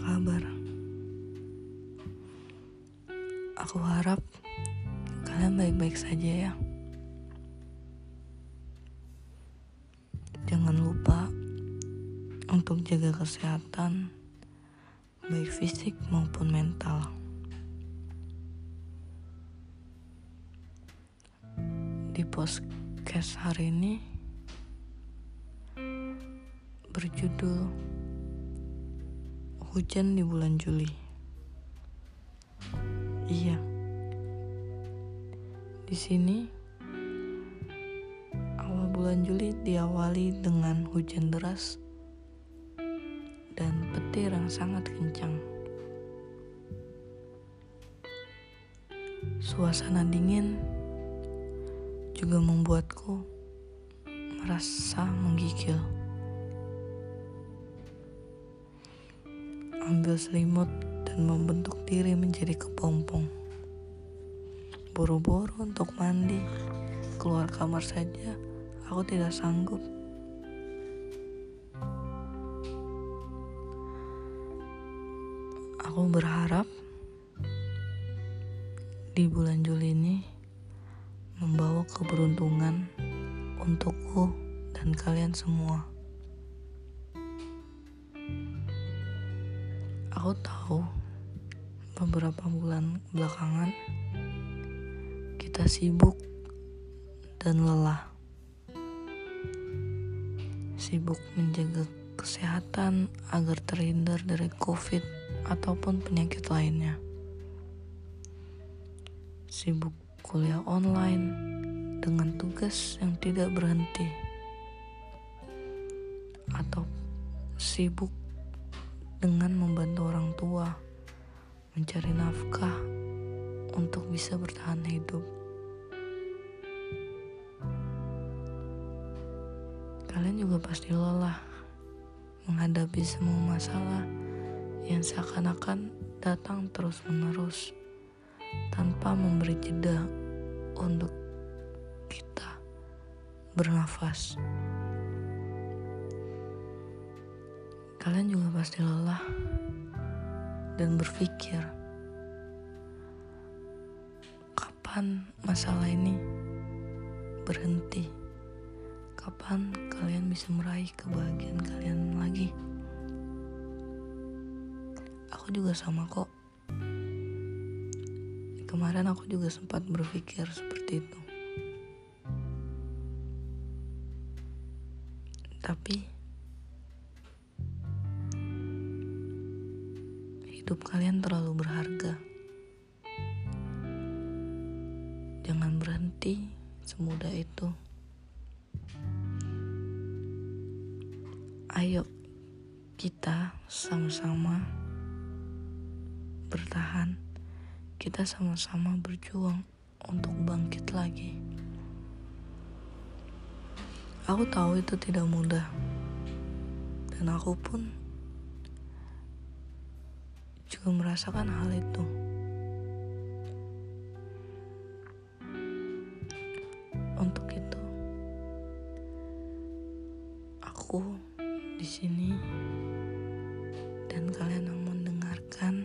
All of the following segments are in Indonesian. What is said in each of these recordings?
kabar? Aku harap kalian baik-baik saja ya. Jangan lupa untuk jaga kesehatan baik fisik maupun mental. Di podcast hari ini berjudul Hujan di bulan Juli. Iya. Di sini awal bulan Juli diawali dengan hujan deras dan petir yang sangat kencang. Suasana dingin juga membuatku merasa menggigil. Ambil selimut dan membentuk diri menjadi kepompong. Buru-buru untuk mandi, keluar kamar saja, aku tidak sanggup. Aku berharap di bulan Juli ini membawa keberuntungan untukku dan kalian semua. Aku tahu beberapa bulan belakangan kita sibuk dan lelah. Sibuk menjaga kesehatan agar terhindar dari COVID ataupun penyakit lainnya. Sibuk kuliah online dengan tugas yang tidak berhenti. Atau sibuk dengan membantu orang tua mencari nafkah untuk bisa bertahan hidup. Kalian juga pasti lelah menghadapi semua masalah yang seakan-akan datang terus-menerus tanpa memberi jeda untuk kita bernafas. Kalian juga pasti lelah dan berpikir, kapan masalah ini berhenti? Kapan kalian bisa meraih kebahagiaan kalian lagi? Aku juga sama kok. Kemarin aku juga sempat berpikir seperti itu. Tapi hidup kalian terlalu berharga. Jangan berhenti semudah itu. Ayo kita sama-sama bertahan. Kita sama-sama berjuang untuk bangkit lagi. Aku tahu itu tidak mudah. Dan aku pun juga merasakan hal itu. Untuk itu, aku di sini dan kalian yang mendengarkan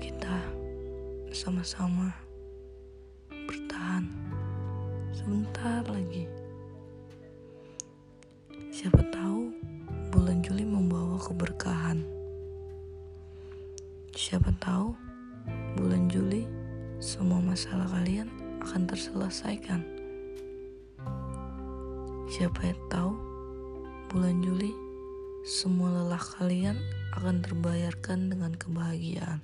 kita sama-sama bertahan sebentar lagi. Siapa tahu bulan Juli semua masalah kalian akan terselesaikan. Siapa yang tahu bulan Juli semua lelah kalian akan terbayarkan dengan kebahagiaan.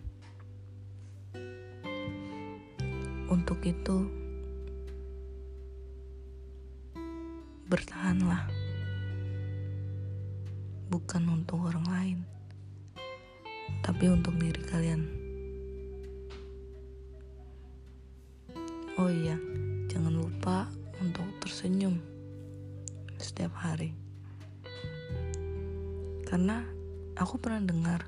Untuk itu, bertahanlah bukan untuk orang lain, tapi untuk diri kalian. Oh iya, jangan lupa untuk tersenyum setiap hari. Karena aku pernah dengar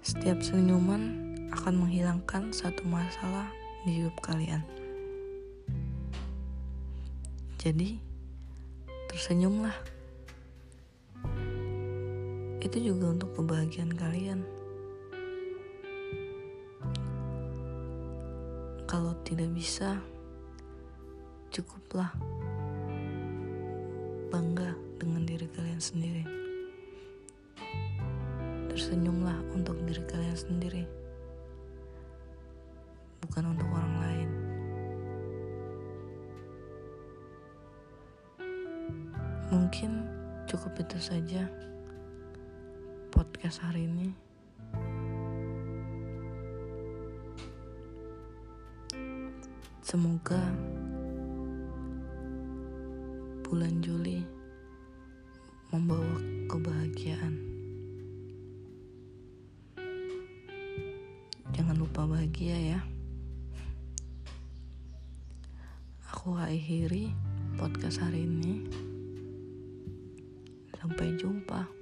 setiap senyuman akan menghilangkan satu masalah di hidup kalian. Jadi, tersenyumlah. Itu juga untuk kebahagiaan kalian. Kalau tidak bisa, cukuplah bangga dengan diri kalian sendiri. Tersenyumlah untuk diri kalian sendiri, bukan untuk orang lain. Mungkin cukup itu saja podcast hari ini. Semoga bulan Juli membawa kebahagiaan. Jangan lupa bahagia ya. Aku akhiri podcast hari ini. Sampai jumpa.